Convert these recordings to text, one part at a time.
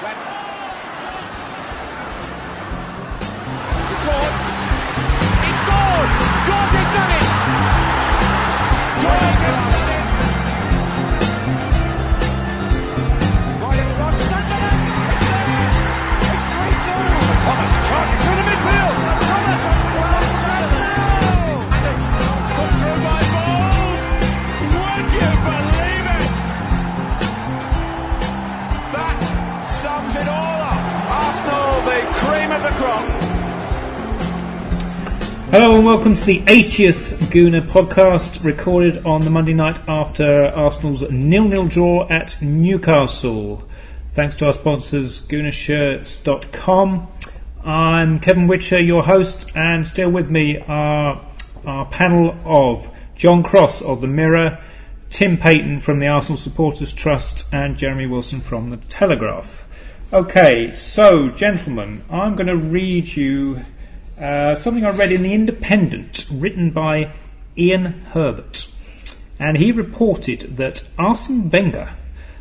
To Hello and welcome to the 80th Gooner podcast, recorded on the Monday night after Arsenal's nil-nil draw at Newcastle. Thanks to our sponsors, Goonershirts.com. I'm Kevin Whitcher, your host, and still with me are our panel of John Cross of The Mirror, Tim Payton from the Arsenal Supporters Trust, and Jeremy Wilson from The Telegraph. Okay, so gentlemen, I'm going to read you uh, something I read in The Independent, written by Ian Herbert. And he reported that Arsene Wenger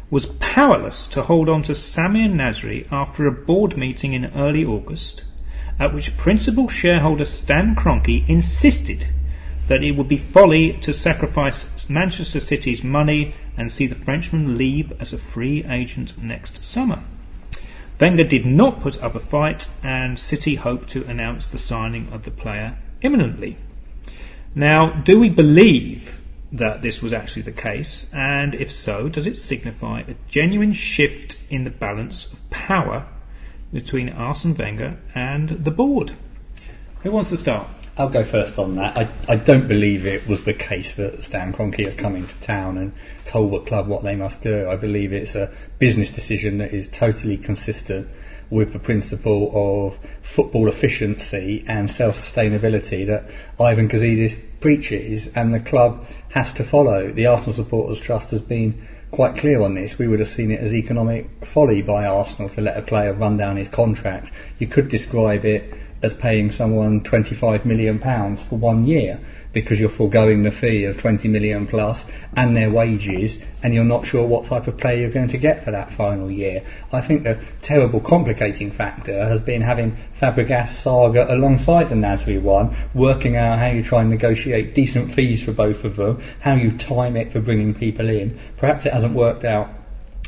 was powerless to hold on to Samir Nasri after a board meeting in early August, at which principal shareholder Stan Kroenke insisted that it would be folly to sacrifice Manchester City's money and see the Frenchman leave as a free agent next summer. Wenger did not put up a fight, and City hope to announce the signing of the player imminently. Now, do we believe that this was actually the case? And if so, does it signify a genuine shift in the balance of power between Arsene Wenger and the board? Who wants to start? I'll go first on that. I, I don't believe it was the case that Stan Kroenke has come into town and told the club what they must do. I believe it's a business decision that is totally consistent with the principle of football efficiency and self-sustainability that Ivan Gazidis preaches and the club has to follow. The Arsenal Supporters Trust has been quite clear on this. We would have seen it as economic folly by Arsenal to let a player run down his contract. You could describe it as paying someone 25 million pounds for one year because you're foregoing the fee of 20 million plus and their wages and you're not sure what type of player you're going to get for that final year. I think the terrible complicating factor has been having Fabregas saga alongside the Nasri one, working out how you try and negotiate decent fees for both of them, how you time it for bringing people in. Perhaps it hasn't worked out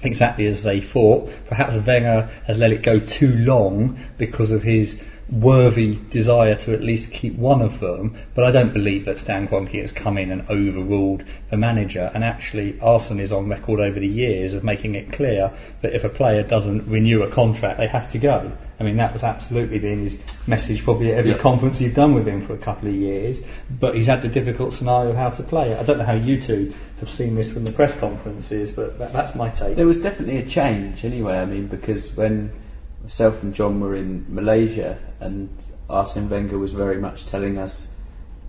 exactly as they thought. Perhaps Wenger has let it go too long because of his worthy desire to at least keep one of them, but I don't believe that Stan Kroenke has come in and overruled the manager. And actually, Arsene is on record over the years of making it clear that if a player doesn't renew a contract, they have to go. I mean, that was absolutely been his message probably at every Yeah. conference you've done with him for a couple of years. But he's had the difficult scenario of how to play it. I don't know how you two have seen this from the press conferences, but that, that's my take. There was definitely a change anyway. I mean, because when myself and John were in Malaysia, and Arsene Wenger was very much telling us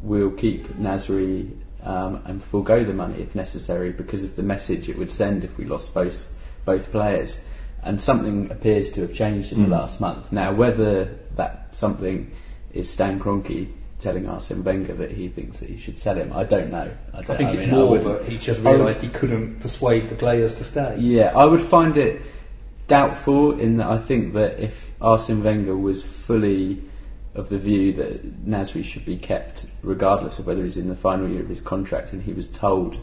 we'll keep Nasri um, and forego the money if necessary because of the message it would send if we lost both both players. And something appears to have changed in the last month. Now, whether that something is Stan Kroenke telling Arsene Wenger that he thinks that he should sell him, I don't know. I, I don't, think I it's mean, I more that he just realised he couldn't persuade the players to stay. Yeah, I would find it doubtful in that I think that if Arsene Wenger was fully of the view that Nasri should be kept regardless of whether he's in the final year of his contract and he was told,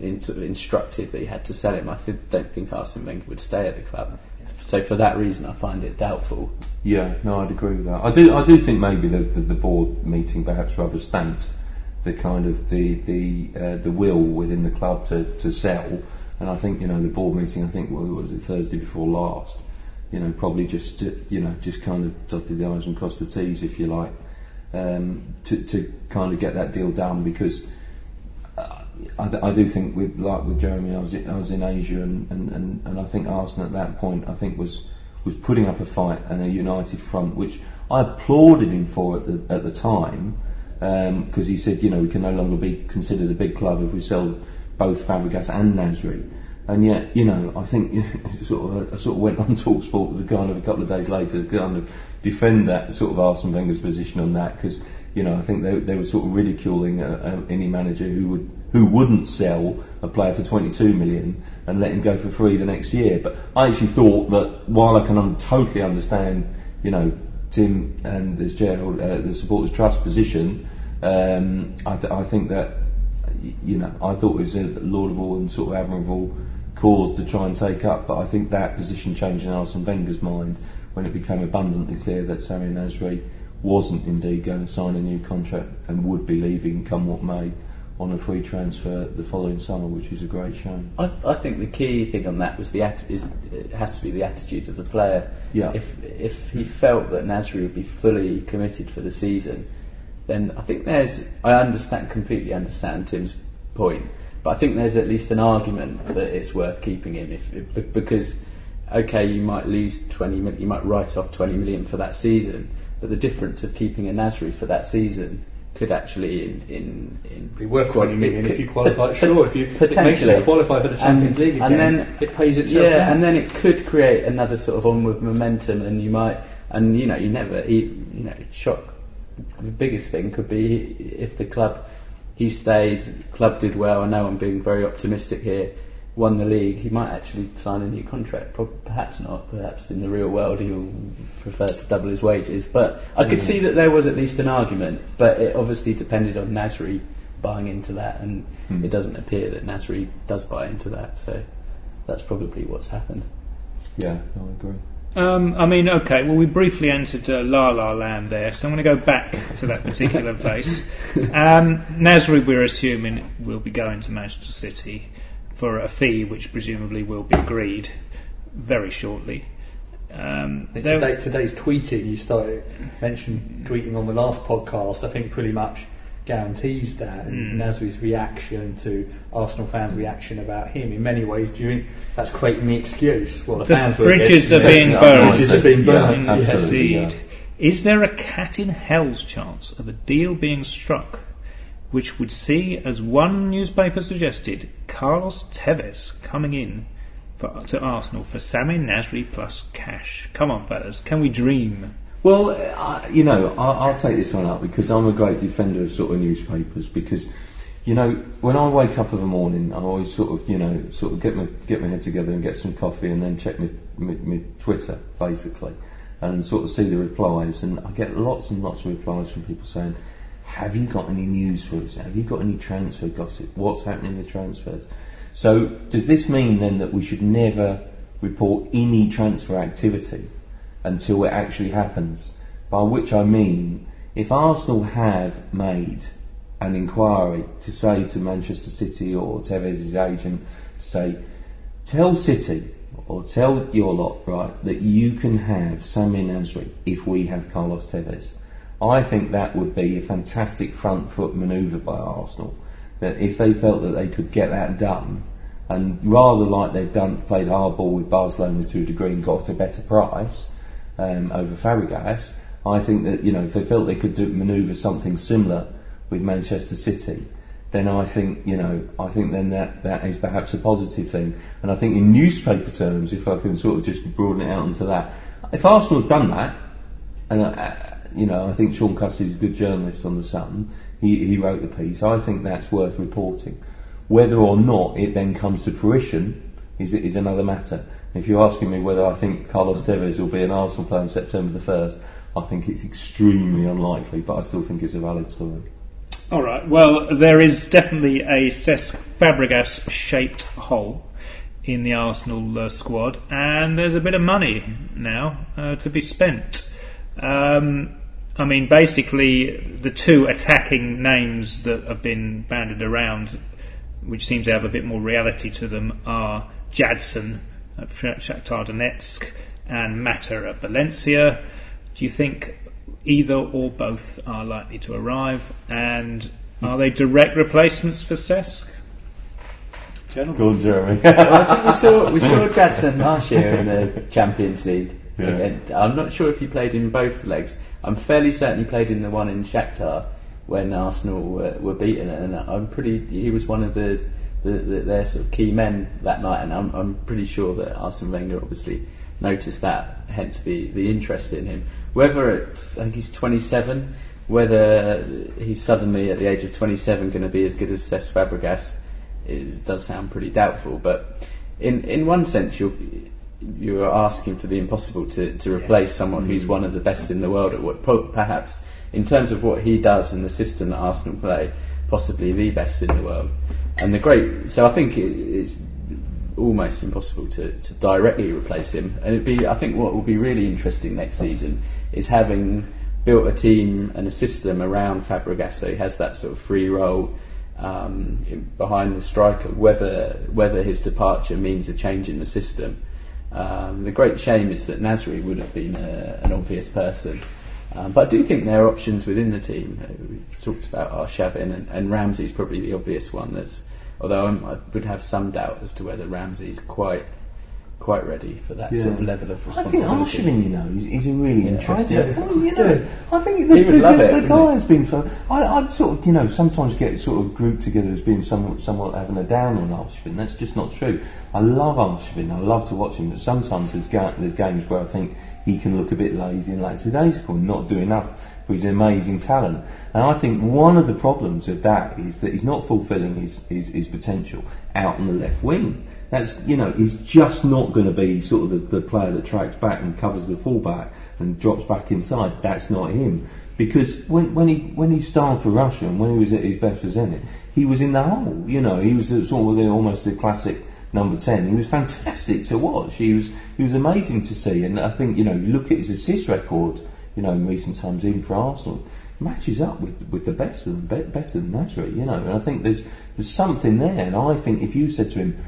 in, sort of instructed that he had to sell him, I don't think Arsene Wenger would stay at the club. So for that reason, I find it doubtful. Yeah, no, I'd agree with that. I do, I do think maybe the, the, the board meeting perhaps rather stamped the kind of the the uh, the will within the club to, to sell, and I think you know the board meeting. I think what was it Thursday before last. You know, probably just you know just kind of dotted the i's and crossed the t's, if you like, um, to to kind of get that deal done because. uh, I, I do think with like with Jeremy, I was in, I was in Asia, and, and, and, and I think Arsenal at that point, I think was was putting up a fight and a united front, which I applauded him for at the at the time, because he said, you know, we can no longer be considered a big club if we sell both Fabregas and Nasri. And yet, you know, I think sort of I sort of went on Talksport with the kind of a couple of days later to kind of defend that sort of Arsene Wenger's position on that because you know, I think they, they were sort of ridiculing uh, um, any manager who would who wouldn't sell a player for 22 million and let him go for free the next year. But I actually thought that while I can totally understand, you know, Tim and Gerald, uh, the supporters trust position, um, I, th- I think that you know I thought it was a laudable and sort of admirable cause to try and take up. But I think that position changed in Arsene Wenger's mind when it became abundantly clear that Sami Nasri wasn't indeed going to sign a new contract and would be leaving come what may on a free transfer the following summer, which is a great shame. I, I think the key thing on that was the is it has to be the attitude of the player. Yeah. If if he felt that Nasri would be fully committed for the season, then I think there's I understand completely understand Tim's point, but I think there's at least an argument that it's worth keeping him if, if because okay you might lose 20 million, you might write off 20 million for that season, but the difference of keeping a Nasri for that season could actually in in, in Be worth 20 million it if you qualify. Sure, if you it potentially you qualify for the Champions and, League again, and then it pays itself. yeah, and then it could create another sort of onward momentum, and you might, and you know, you never, you, you know, shock. The biggest thing could be if the club he stayed, club did well. I know I'm being very optimistic here. Won the league, he might actually sign a new contract. Perhaps not. Perhaps in the real world he'll prefer to double his wages. But I could see that there was at least an argument. But it obviously depended on Nasri buying into that, and Hmm. it doesn't appear that Nasri does buy into that. So that's probably what's happened. Yeah, no, I agree. Um, I mean, okay, well, we briefly entered uh, La La Land there, so I'm going to go back to that particular place. Um, Nasri, we're assuming, will be going to Manchester City for a fee which presumably will be agreed very shortly. Um, Today, today's tweeting, you started mentioned tweeting on the last podcast. I think pretty much guarantees that. And Mm. Nasri's reaction to Arsenal fans' reaction about him, in many ways, do you think that's creating the excuse? Well, the, The fans bridges are being burned. Bridges are being Yeah, burned. absolutely. Indeed. Is there a cat in hell's chance of a deal being struck which would see, as one newspaper suggested, Carlos Tevez coming in for, to Arsenal for Sami Nasri plus cash? Come on, fellas, can we dream? Well, I, you know, I, I'll take this one up because I'm a great defender of sort of newspapers because, you know, when I wake up of a morning, I always sort of, you know, sort of get my get my head together and get some coffee and then check my, my, my Twitter basically, and sort of see the replies, and I get lots and lots of replies from people saying, "Have you got any news for us? Have you got any transfer gossip? What's happening with transfers?" So, does this mean then that we should never report any transfer activity? Until it actually happens. By which I mean, if Arsenal have made an inquiry to say to Manchester City or Tevez's agent say, tell City or tell your lot, right, that you can have Sami Nasri if we have Carlos Tevez. I think that would be a fantastic front foot manoeuvre by Arsenal. That if they felt that they could get that done, and rather like they've done, played hardball with Barcelona to a degree and got a better price um, over Fabregas, I think that you know if they felt they could do manoeuvre something similar with Manchester City, then I think you know I think then that that is perhaps a positive thing. And I think in newspaper terms, if I can sort of just broaden it out into that, if Arsenal have done that, and uh, you know I think Sean is a good journalist on the Sun. He, he wrote the piece. I think that's worth reporting. Whether or not it then comes to fruition is is another matter. If you're asking me whether I think Carlos Tevez will be an Arsenal player on September the first, I think it's extremely unlikely, but I still think it's a valid story. All right. Well, there is definitely a Cesc Fabregas shaped hole in the Arsenal uh, squad, and there's a bit of money now uh, to be spent. Um, I mean, basically, the two attacking names that have been banded around, which seems to have a bit more reality to them, are Jadson at Shakhtar Donetsk and Mata at Valencia. Do you think either or both are likely to arrive? And are they direct replacements for Cesc? Gentlemen. Go Jeremy. Well, I think we saw we saw Jadson last year in the Champions League. Yeah. And I'm not sure if he played in both legs. I'm fairly certain he played in the one in Shakhtar when Arsenal were, were beaten, and I'm pretty. He was one of the, the, the their sort of key men that night, and I'm, I'm pretty sure that Arsene Wenger obviously noticed that, hence the, the interest in him. Whether it's I think he's 27, whether he's suddenly at the age of 27 going to be as good as Cesc Fabregas it does sound pretty doubtful. But in in one sense, you're you're asking for the impossible to, to replace someone who's mm. one of the best in the world at what perhaps in terms of what he does and the system that Arsenal play, possibly the best in the world. And the great, so I think it, it's almost impossible to, to directly replace him. And it'd be, I think, what will be really interesting next season is having built a team and a system around Fabregas, so he has that sort of free role um, behind the striker. Whether whether his departure means a change in the system. Um, the great shame is that Nasri would have been a, an obvious person. Um, but I do think there are options within the team. Uh, We talked about Arshavin and, and Ramsey's probably the obvious one. That's although I'm, I would have some doubt as to whether Ramsey's quite quite ready for that sort of level of responsibility. I think responsibility. Arshavin, you know, is, is a really Yeah. interesting. I do. Well, you I know. I think the, he would the, love the, it, the guy has been fun. I, I'd sort of, you know, sometimes get sort of grouped together as being somewhat, somewhat having a down on Arshavin. That's just not true. I love Arshavin. I love to watch him, but sometimes there's, ga- there's games where I think he can look a bit lazy and lackadaisical not do enough for his amazing talent. And I think one of the problems of that is that he's not fulfilling his, his, his potential out on the left wing. That's you know he's just not going to be sort of the, the player that tracks back and covers the fullback and drops back inside. That's not him because when, when he when he started for Russia and when he was at his best for Zenit, he was in the hole. You know he was sort of the, almost the classic number ten. He was fantastic to watch. He was he was amazing to see. And I think you know you look at his assist record. You know in recent times even for Arsenal matches up with with the best of them, be, better than Nasri. You know and I think there's there's something there. And I think if you said to him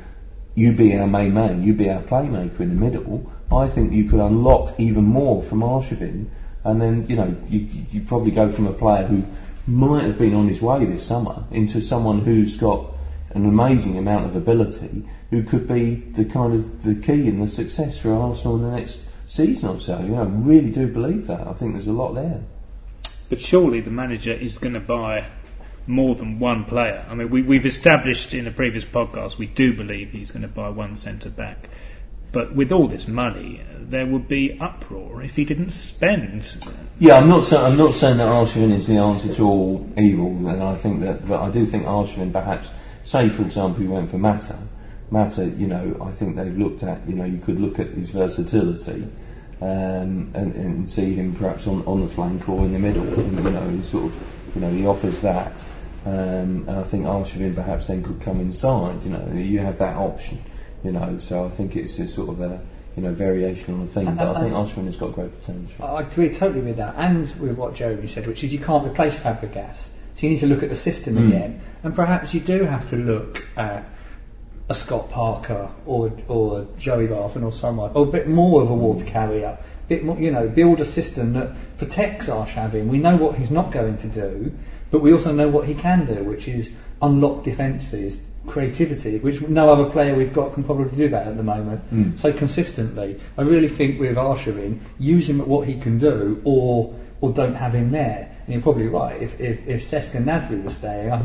you be our main man, you be our playmaker in the middle, I think you could unlock even more from Arshavin. And then, you know, you you probably go from a player who might have been on his way this summer into someone who's got an amazing amount of ability who could be the kind of the key in the success for Arsenal in the next season or so. You know, I really do believe that. I think there's a lot there. But surely the manager is going to buy more than one player. I mean, we, we've established in a previous podcast we do believe he's going to buy one centre back. But with all this money, there would be uproar if he didn't spend. Yeah, I'm not. sa- I'm not saying that Arshavin is the answer to all evil, and I think that. But I do think Arshavin, perhaps, say for example, he went for Mata. Mata, you know, I think they've looked at. You know, you could look at his versatility, um, and, and see him perhaps on, on the flank or in the middle. And, you know, he sort of, you know, he offers that, um, and I think Arshavin perhaps then could come inside. You know, you have that option. You know, so I think it's a sort of a you know variation on the thing. But I think Arshavin has got great potential. I agree totally with that, and with what Jeremy said, which is you can't replace Fabregas. So you need to look at the system Mm. again, and perhaps you do have to look at a Scott Parker or or Joey Barton or someone, or a bit more of a water carrier. Bit more, you know, build a system that protects Arshavin. We know what he's not going to do, but we also know what he can do, which is unlock defences, creativity, which no other player we've got can probably do that at the moment. Mm. So consistently, I really think with Arshavin, use him at what he can do, or or don't have him there. And you're probably right. If if, if Nasri were staying, I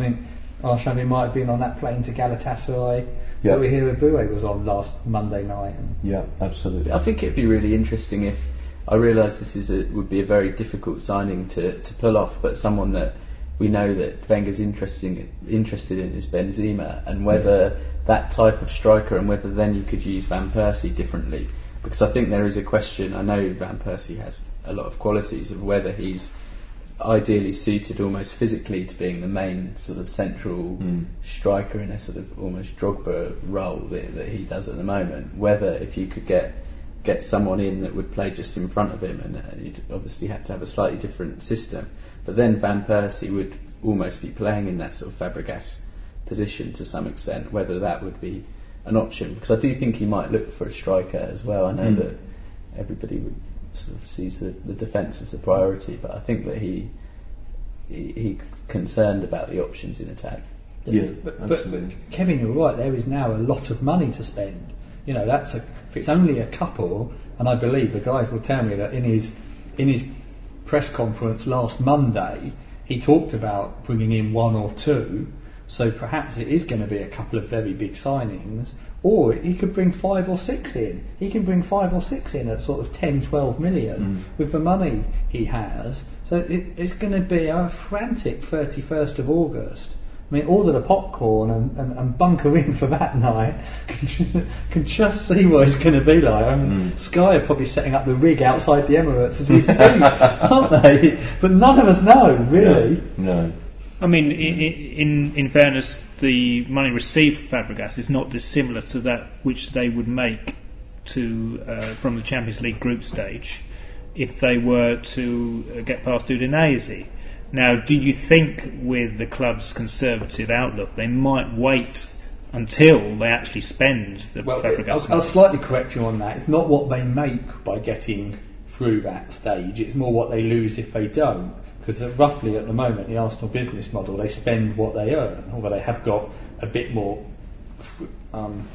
think Arshavin might have been on that plane to Galatasaray Yeah. that we hear that Eboué was on last Monday night. And Yeah, absolutely. I think it'd be really interesting if I realise this is a, would be a very difficult signing to, to pull off, but someone that we know that Wenger's interesting interested in is Benzema, and whether that type of striker, and whether then you could use Van Persie differently, because I think there is a question. I know Van Persie has a lot of qualities of whether he's ideally suited almost physically to being the main sort of central Mm. striker in a sort of almost Drogba role that, that he does at the moment. Whether if you could get get someone in that would play just in front of him, and uh, you'd obviously have to have a slightly different system. But then Van Persie would almost be playing in that sort of Fabregas position to some extent. Whether that would be an option, because I do think he might look for a striker as well. I know Mm. that everybody would sort of sees the, the defence as the priority, but I think that he, he he's concerned about the options in attack. Yeah, But, but, but absolutely. Kevin, you're right. There is now a lot of money to spend. You know, that's a, if it's only a couple, and I believe the guys will tell me that in his in his press conference last Monday, he talked about bringing in one or two. So perhaps it is going to be a couple of very big signings, or he could bring five or six in. He can bring five or six in at sort of 10, 12 million mm. with the money he has. So it, it's going to be a frantic 31st of August. I mean, order the popcorn and, and, and bunker in for that night. can, can just see what it's going to be like. I mean, mm. Sky are probably setting up the rig outside the Emirates as we speak, aren't they? But none of us know, really. No. I mean, i- i- in in fairness, the money received from Fabregas is not dissimilar to that which they would make to uh, from the Champions League group stage if they were to uh, get past Udinese. Now, do you think, with the club's conservative outlook, they might wait until they actually spend the Well, Fabregas I'll, I'll slightly correct you on that. It's not what they make by getting through that stage. It's more what they lose if they don't. Because roughly at the moment, the Arsenal business model, they spend what they earn, although they have got a bit more um,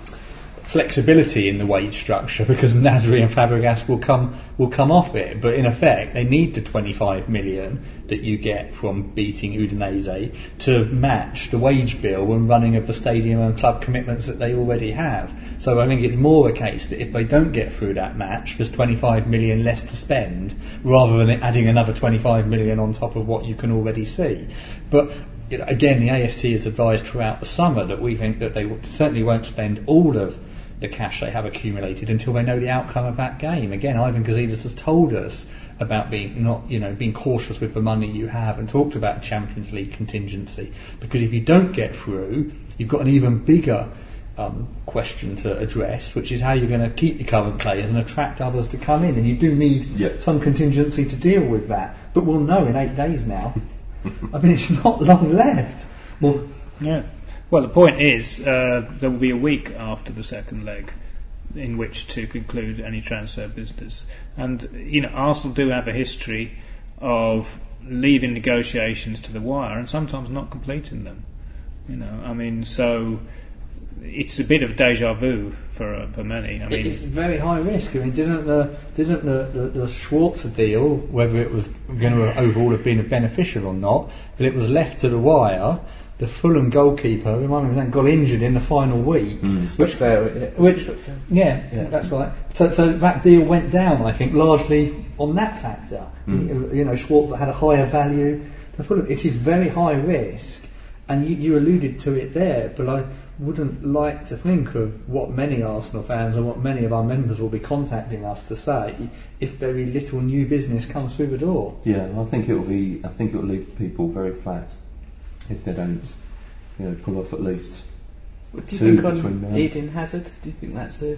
flexibility in the wage structure because Nasri and Fabregas will come will come off it. But in effect, they need the 25 million that you get from beating Udinese to match the wage bill and running of the stadium and club commitments that they already have. So I think it's more a case that if they don't get through that match, there's 25 million less to spend rather than adding another 25 million on top of what you can already see. But again, the AST has advised throughout the summer that we think that they certainly won't spend all of the cash they have accumulated until they know the outcome of that game. Again, Ivan Gazidis has told us about being not, you know, being cautious with the money you have, and talked about Champions League contingency. Because if you don't get through, you've got an even bigger um, question to address, which is how you're going to keep your current players and attract others to come in. And you do need Yeah. some contingency to deal with that. But we'll know in eight days now. I mean, it's not long left. Well, Yeah. Well, the point is, uh, there will be a week after the second leg in which to conclude any transfer business. And, you know, Arsenal do have a history of leaving negotiations to the wire and sometimes not completing them. You know, I mean, so it's a bit of deja vu for uh, for many. I mean, it's very high risk. I mean, didn't the didn't the, the, the Schwarzer deal, whether it was going to overall have been beneficial or not, but it was left to the wire. The Fulham goalkeeper, remind me, of that, got injured in the final week, hmm. which Stockdale, yeah. which yeah, Yeah. that's right. So, so that deal went down, I think, largely on that factor. Hmm. You, you know, Schwarzer had a higher value to Fulham. It is very high risk, and you, you alluded to it there, but I wouldn't like to think of what many Arsenal fans and what many of our members will be contacting us to say if very little new business comes through the door. Yeah, I think it will be. I think it will leave people very flat if they don't, you know, pull off at least. What do you Two think on between them. Eden Hazard? Do you think that's a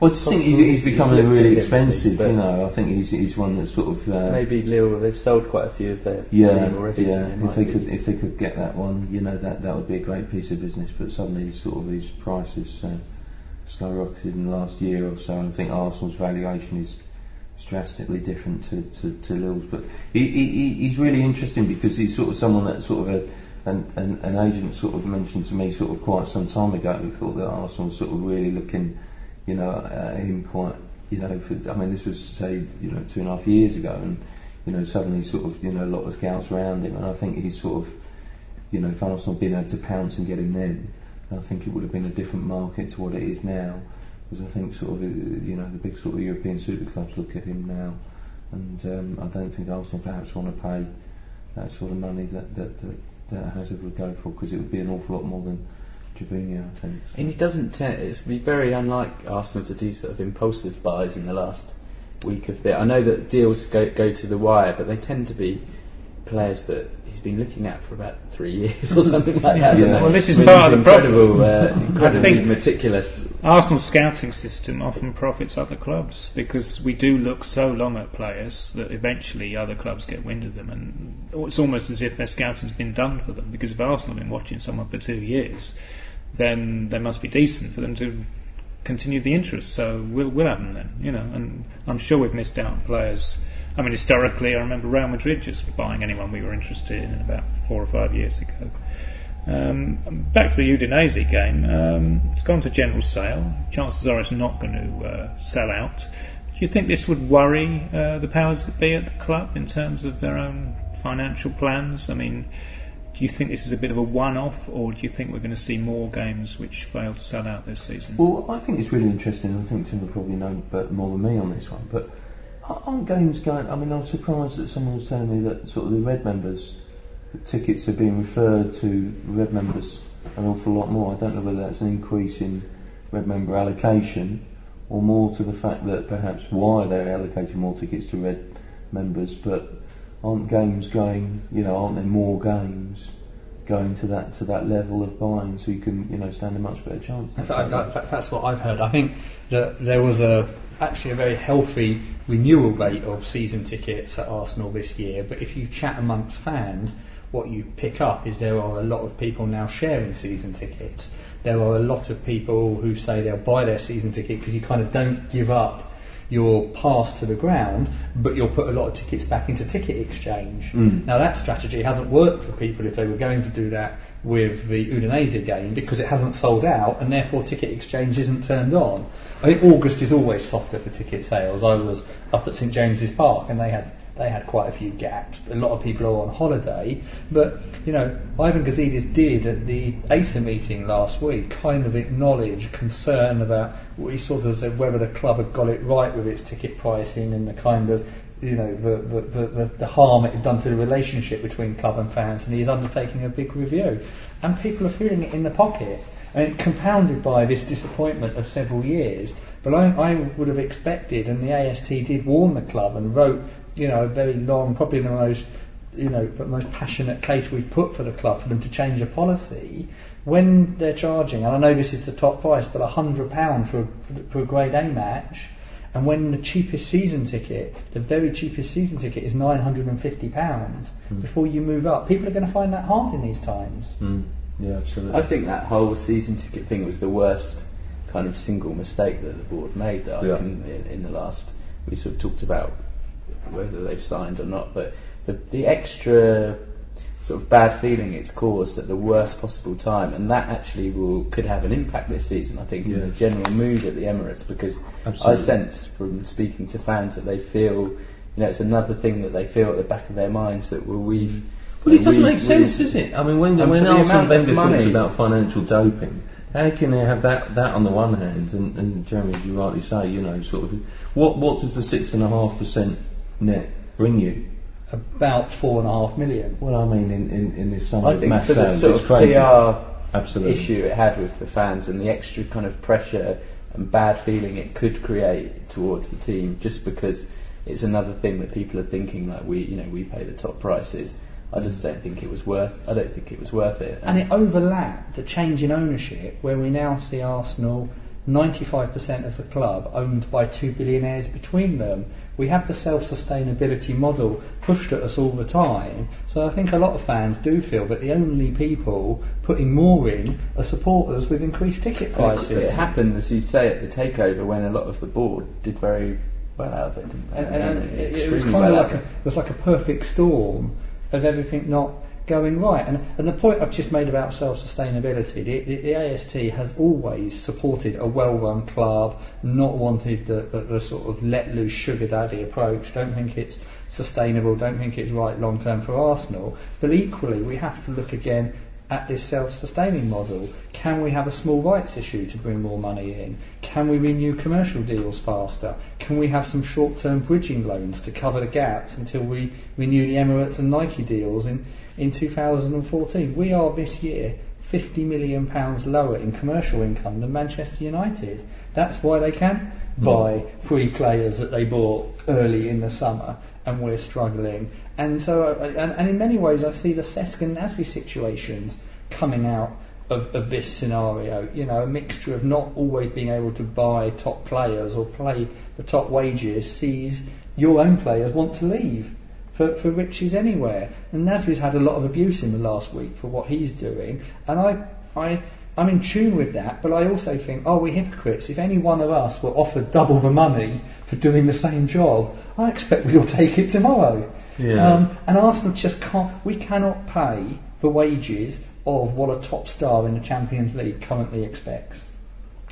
Well, I just think he's, he's he's becoming looked really expensive. but- You know, I think he's he's one that's sort of. Uh, maybe Lille? They've sold quite a few of their Yeah, team already. yeah. and If they be- could, if they could get that one, you know, that that would be a great piece of business. But suddenly, sort of these prices uh, skyrocketed in the last year or so. I think Arsenal's valuation is is drastically different to to, to Lille's. But he, he, he- he's really interesting because he's sort of someone that sort of a an, an, an agent sort of mentioned to me sort of quite some time ago. He thought that Arsenal was sort of really looking, you know, at him quite, you know, for, I mean, this was say, you know, two and a half years ago, and you know, suddenly sort of, you know, a lot of scouts around him, and I think he's sort of, you know, if Arsenal been able to pounce and get him then, I think it would have been a different market to what it is now. Because I think sort of, uh, you know, the big sort of European super clubs look at him now, and um, I don't think Arsenal perhaps want to pay that sort of money that that, that, that Hazard would go for, because it would be an awful lot more than Gervinho, I think. So. And he doesn't. Te- it's be very unlike Arsenal to do sort of impulsive buys in the last week of the. I know that deals go go to the wire, but they tend to be players that he's been looking at for about three years or something like that. Yeah. Well, this is I mean, part of the problem. incredible, uh, incredibly think- meticulous. Arsenal's scouting system often profits other clubs because we do look so long at players that eventually other clubs get wind of them, and it's almost as if their scouting's been done for them. Because if Arsenal have been watching someone for two years, then they must be decent for them to continue the interest. So we'll we'll have them then, you know. And I'm sure we've missed out on players. I mean, historically, I remember Real Madrid just buying anyone we were interested in about four or five years ago. Um, back to the Udinese game. Um, it's gone to general sale. Chances are it's not going to uh, sell out. Do you think this would worry uh, the powers that be at the club in terms of their own financial plans? I mean, do you think this is a bit of a one-off, or do you think we're going to see more games which fail to sell out this season? Well, I think it's really interesting. I think Tim will probably know but more than me on this one. But aren't games going? I mean, I was surprised that someone was telling me that sort of the red members the tickets are being referred to red members an awful lot more. I don't know whether that's an increase in red member allocation or more to the fact that perhaps why they're allocating more tickets to red members, but aren't games going? You know, aren't there more games? Going to that to that level of buying, so you can you know stand a much better chance. That's what I've heard. I think that there was a actually a very healthy renewal rate of season tickets at Arsenal this year. But if you chat amongst fans, what you pick up is there are a lot of people now sharing season tickets. There are a lot of people who say they'll buy their season ticket because you kind of don't give up your pass to the ground, but you'll put a lot of tickets back into ticket exchange. Mm. Now that strategy hasn't worked for people if they were going to do that with the Udinese game because it hasn't sold out and therefore ticket exchange isn't turned on. I think August is always softer for ticket sales. I was up at St James's Park and they had they had quite a few gaps. A lot of people are on holiday, but you know Ivan Gazidis did at the ACER meeting last week kind of acknowledge concern about he sort of said whether the club had got it right with its ticket pricing and the kind of you know the, the, the, the, the harm it had done to the relationship between club and fans, and he's undertaking a big review, and people are feeling it in the pocket. And compounded by this disappointment of several years, but I, I would have expected, and the AST did warn the club and wrote, you know, a very long, probably the most, you know, the most passionate case we've put for the club for them to change a policy when they're charging. And I know this is the top price, but a hundred pound for a, for a Grade A match. And when the cheapest season ticket, the very cheapest season ticket, is nine hundred and fifty pounds Mm. before you move up, people are going to find that hard in these times. Mm. Yeah, absolutely. I think that whole season ticket thing was the worst kind of single mistake that the board made that Yeah. I can in, in the last. We sort of talked about whether they've signed or not, but the, the extra sort of bad feeling it's caused at the worst possible time, and that actually will could have an impact this season. I think in the general mood at the Emirates because I sense from speaking to fans that they feel, you know, it's another thing that they feel at the back of their minds that well, we've. Well, it doesn't make sense, does it? I mean, when, And when Arsene Wenger talks about financial doping, how can they have that, that on the one hand, and, and Jeremy, as you rightly say, you know, sort of, what what does the six and a half percent net bring you? About four and a half million. Well, I mean, in, in, in this summer I of think mass for the sales, sort it's of crazy. PR Absolutely. issue it had with the fans and the extra kind of pressure and bad feeling it could create towards the team, just because it's another thing that people are thinking like we, you know, we pay the top prices. I just don't think it was worth. I don't think it was worth it. And it overlapped the change in ownership, where we now see Arsenal 95% of the club owned by two billionaires between them. We have the self sustainability model pushed at us all the time, so I think a lot of fans do feel that the only people putting more in are supporters with increased ticket And it- prices. It happened, as you say, at the takeover when a lot of the board did very well out of it. and, and, and it, it was kind of like a, it was like a perfect storm of everything not going right. And, and the point I've just made about self-sustainability, the, the, the AST has always supported a well-run club, not wanted the, the, the sort of let loose sugar daddy approach. Don't think it's sustainable. Don't think it's right long term for Arsenal. But equally, we have to look again at this self-sustaining model. Can we have a small rights issue to bring more money in? Can we renew commercial deals faster? Can we have some short-term bridging loans to cover the gaps until we renew the Emirates and Nike deals in, in 2014? We are this year 50 million pounds lower in commercial income than Manchester United. That's why they can buy three players that they bought early in the summer, and we're struggling. And so, uh, and, and in many ways, I see the Cesc and Nasri situations coming out of, of this scenario. You know, a mixture of not always being able to buy top players or play the top wages sees your own players want to leave for, for riches anywhere. And Nasri's had a lot of abuse in the last week for what he's doing, and I, I, I'm in tune with that. But I also think, oh, we're hypocrites? If any one of us were offered double the money for doing the same job, I expect we'll take it tomorrow. Yeah. Um, and Arsenal just can't. We cannot pay the wages of what a top star in the Champions League currently expects,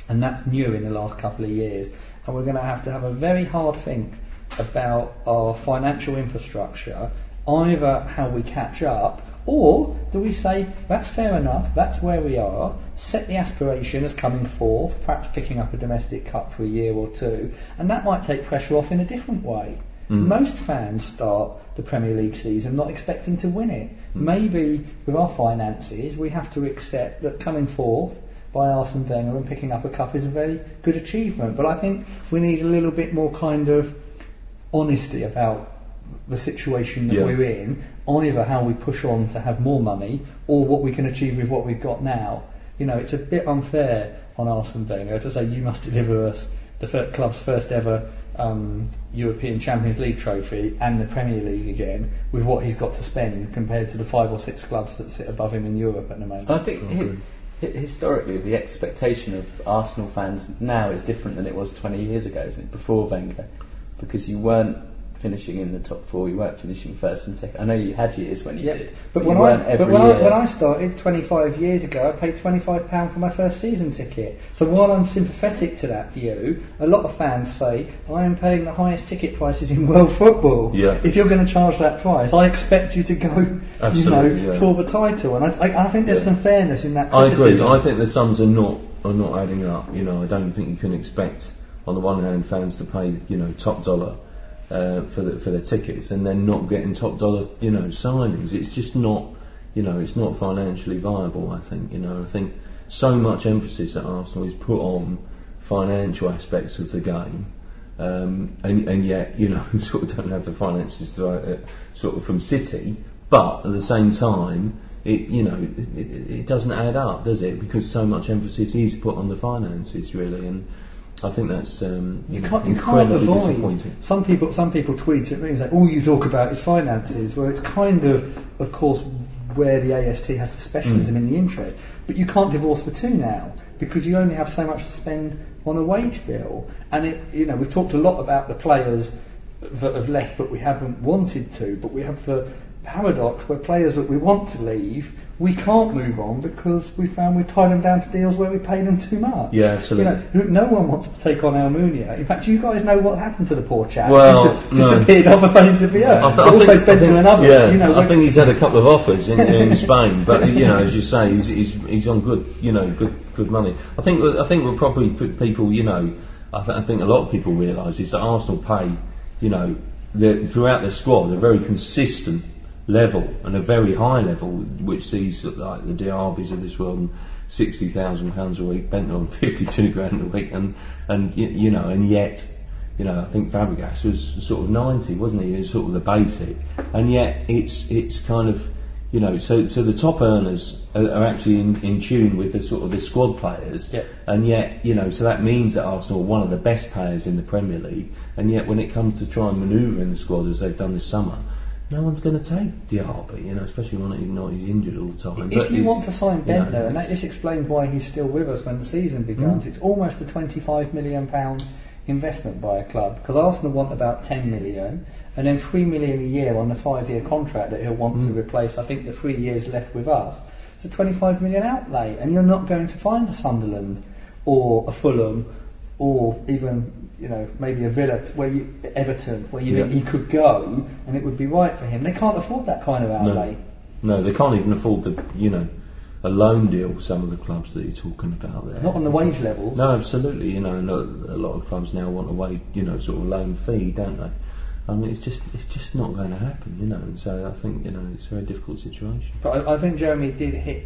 and that's new in the last couple of years. And we're going to have to have a very hard think about our financial infrastructure, either how we catch up Or do we say that's fair enough, that's where we are, set the aspiration as coming fourth, perhaps picking up a domestic cup for a year or two, and that might take pressure off in a different way. Hmm. Most fans start the Premier League season not expecting to win it. Maybe with our finances, we have to accept that coming fourth by Arsene Wenger and picking up a cup is a very good achievement. But I think we need a little bit more kind of honesty about the situation that Yeah. we're in, either how we push on to have more money or what we can achieve with what we've got now. You know, it's a bit unfair on Arsene Wenger to say you must deliver us the fir- club's first ever um, European Champions League trophy and the Premier League again with what he's got to spend compared to the five or six clubs that sit above him in Europe at the moment. I think hi- hi- historically, the expectation of Arsenal fans now is different than it was 20 years ago, isn't it? Before Wenger, because you weren't finishing in the top four, you weren't finishing first and second. I know you had years when you Yeah, did, But but, when, I, but when, I, when I started 25 years ago, I paid £25 for my first season ticket. So while I'm sympathetic to that view, a lot of fans say, I am paying the highest ticket prices in world football. Yeah. If you're going to charge that price, I expect you to go Absolutely, you know, yeah. for the title. And I, I, I think there's Yeah. some fairness in that I agree. I think the sums are not are not adding up. You know, I don't think you can expect on the one hand fans to pay you know top dollar uh, for the, for their tickets and then not getting top dollar you know signings. It's just not you know it's not financially viable. I think you know I think so much emphasis at Arsenal is put on financial aspects of the game. Um, and, and yet, you know, sort of don't have the finances to, uh, sort of from City, but at the same time, it you know it, it, it doesn't add up, does it? Because so much emphasis is put on the finances, really, and I think that's um, you can't, you can't avoid. disappointing. Some people, some people tweet at me and say, "All you talk about is finances." Where it's kind of, of course, where the AST has the specialism in the interest. But you can't divorce the two now because you only have so much to spend on a wage bill. And it, you know, we've talked a lot about the players that have left that we haven't wanted to, but we have the paradox where players that we want to leave. We can't move on because we found we've tied them down to deals where we pay them too much. Yeah, absolutely. You know, no one wants to take on Almunia. In fact, you guys know what happened to the poor chap. Well, He's no. disappeared off the face of the earth. I th- I also think- and others. Yeah, you know, I think he's had a couple of offers in, in Spain, but you know, as you say, he's, he's, he's on good, you know, good good money. I think I think we're probably put people, you know, I, th- I think a lot of people realise is that Arsenal pay, you know, throughout their squad a very consistent level and a very high level, which sees like the Diabys of this world. and Sixty thousand pounds a week, Bendtner fifty-two grand a week, and and you know, and yet you know, I think Fabregas was sort of 90, wasn't he? He was sort of the basic, and yet it's it's kind of, you know, so so the top earners are, are actually in, in tune with the sort of the squad players, Yeah. and yet you know, so that means that Arsenal are one of the best players in the Premier League, and yet when it comes to try and manoeuvre in the squad as they've done this summer. No one's going to take Diaby, you know, especially when he's not he's injured all the time. if But you want to sign you know, Bendtner, and that just explains why he's still with us when the season begins, Mm. it's almost a £25 million pound investment by a club because Arsenal want about 10 million and then 3 million a year on the five year contract that he'll want to Mm. replace, I think, the three years left with us. It's a 25 million outlay, and you're not going to find a Sunderland or a Fulham or even you know maybe a Villa t- where you Everton where you Yeah. think he could go and it would be right for him. They can't afford that kind of outlay. No, they can't even afford the, you know, a loan deal. Some of the clubs that you're talking about there. Not on the wage levels. No, absolutely. You know, a lot of clubs now want a wage, you know, sort of loan fee, don't they? I mean, it's just it's just not going to happen, you know. And so I think you know it's a very difficult situation. But I, I think Jeremy did hit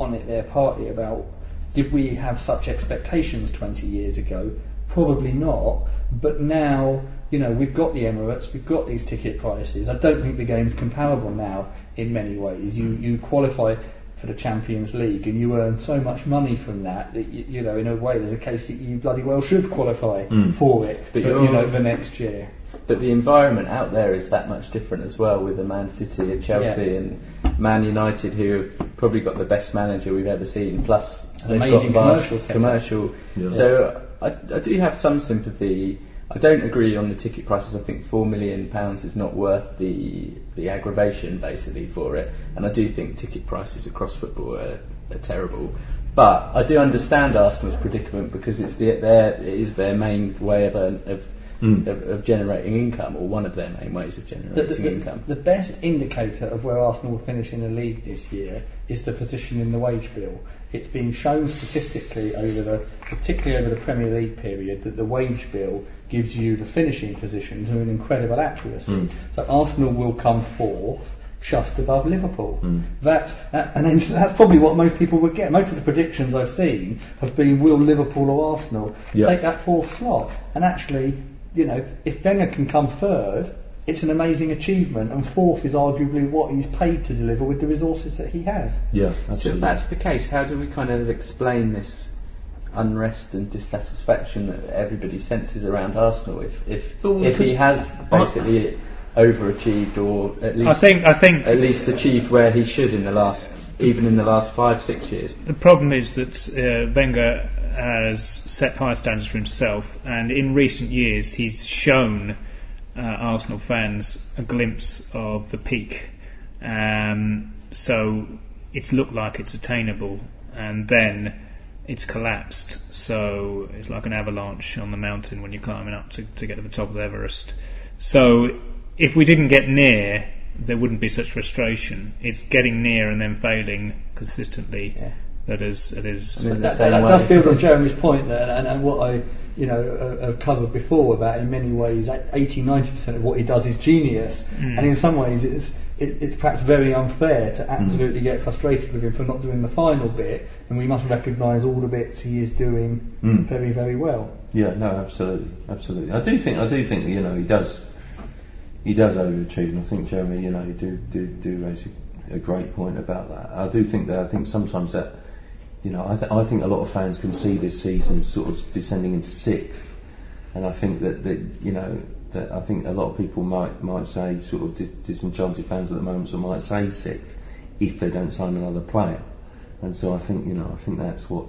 on it there partly about did we have such expectations 20 years ago? Probably not. But now, you know, we've got the Emirates, we've got these ticket prices. I don't think the game's comparable now in many ways. You you qualify for the Champions League and you earn so much money from that that you, you know, in a way, there's a case that you bloody well should qualify Mm. for it. But But, you're- know, the next year. But the environment out there is that much different as well with the Man City and Chelsea Yeah. and Man United, who have probably got the best manager we've ever seen. Plus, An they've amazing got vast commercial commercial. Yeah. So I, I do have some sympathy. I don't agree on the ticket prices. I think four million pounds is not worth the the aggravation basically for it, and I do think ticket prices across football are, are terrible. But I do understand Arsenal's predicament because it's the, their it is their main way of, of Mm. of, of generating income, or one of their main ways of The, generating the- income. the best indicator of where Arsenal will finish in the league this year is the position in the wage bill. It's been shown statistically over the, particularly over the Premier League period, that the wage bill gives you the finishing positions with an incredible accuracy. Mm. So Arsenal will come fourth, just above Liverpool. Mm. That's uh, and then that's probably what most people would get. Most of the predictions I've seen have been will Liverpool or Arsenal Yeah. take that fourth slot. And actually, you know, if Wenger can come third, it's an amazing achievement. And fourth is arguably what he's paid to deliver with the resources that he has. Yeah, So if that's the case, how do we kind of explain this unrest and dissatisfaction that everybody senses around Arsenal? If if Well, if he has basically overachieved or at least I think I think at least achieved where he should in the last even in the last five six years. the problem is that uh, Wenger has set high standards for himself, and in recent years he's shown uh, Arsenal fans a glimpse of the peak. Um, so it's looked like it's attainable, and then it's collapsed. So it's like an avalanche on the mountain when you're climbing up to, to get to the top of Everest. So if we didn't get near, there wouldn't be such frustration. It's getting near and then failing consistently Yeah. That is that is. I mean, the That, that does build on Jeremy's point there, and, and what I, you know, uh, have covered before about in many ways, 80 90 percent of what he does is genius, Mm. and in some ways it's it, it's perhaps very unfair to absolutely get frustrated with him for not doing the final bit, and we must recognise all the bits he is doing Mm. very very well. Yeah, no, absolutely, absolutely. I do think, I do think, that, you know, he does, he does overachieve, and I think Jeremy, you know, you do do do raise a, a great point about that. I do think that I think sometimes that, you know, I, th- I think a lot of fans can see this season sort of descending into sixth, and I think that, that you know. That I think a lot of people might might say sort of dis- disenchanted fans at the moment, so might say sixth if they don't sign another player, and so I think you know I think that's what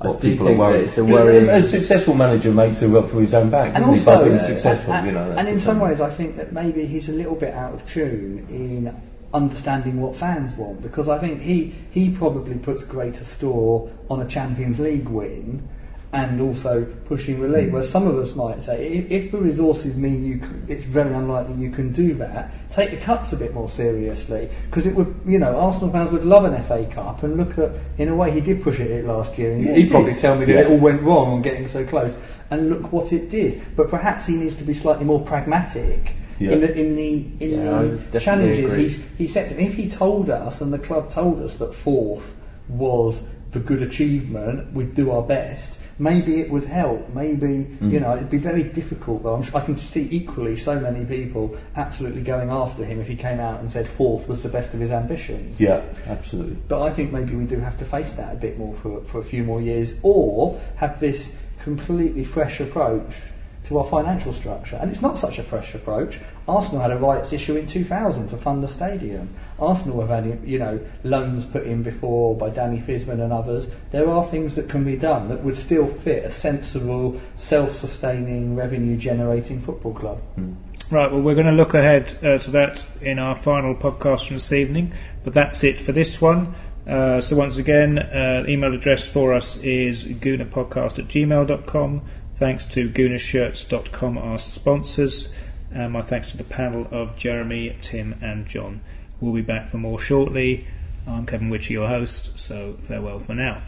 I what do people think are worried. it's a worrying- A successful manager makes a up for his own back, And he? also, By being uh, successful, and, you know. and in some ways, I think that maybe he's a little bit out of tune in understanding what fans want because I think he he probably puts greater store on a Champions League win and also pushing the league. Mm. Whereas some of us might say, if, if the resources mean you, c it's very unlikely you can do that. Take the cups a bit more seriously because it would, you know, Arsenal fans would love an FA Cup and look at, in a way, he did push it it last year, and Yeah, he'd he probably did. tell me that Yeah. it all went wrong on getting so close. And look what it did. But perhaps he needs to be slightly more pragmatic Yeah. in the in the in Yeah, the challenges agree. he's, he sets. And if he told us and the club told us that fourth was the good achievement, we'd do our best. Maybe it would help. Maybe Mm. you know it'd be very difficult. Though I'm, su- I can see equally so many people absolutely going after him if he came out and said fourth was the best of his ambitions. Yeah, absolutely. But I think maybe we do have to face that a bit more for, for a few more years, or have this completely fresh approach to our financial structure. And it's not such a fresh approach. Arsenal had a rights issue in 2000 to fund the stadium. Arsenal have had, you know, loans put in before by Danny Fiszman and others. There are things that can be done that would still fit a sensible, self-sustaining, revenue-generating football club. Mm. Right, well, we're going to look ahead uh, to that in our final podcast from this evening, but that's it for this one. Uh, so, once again, uh, email address for us is goonerpodcast at gmail.com. Thanks to goonershirts.com, our sponsors. And my thanks to the panel of Jeremy, Tim, and John. We'll be back for more shortly. I'm Kevin Whitcher, your host, so farewell for now.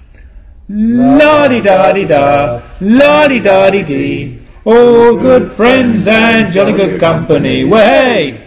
La di da di da, la di da di dee. All good friends and jolly good company. Way!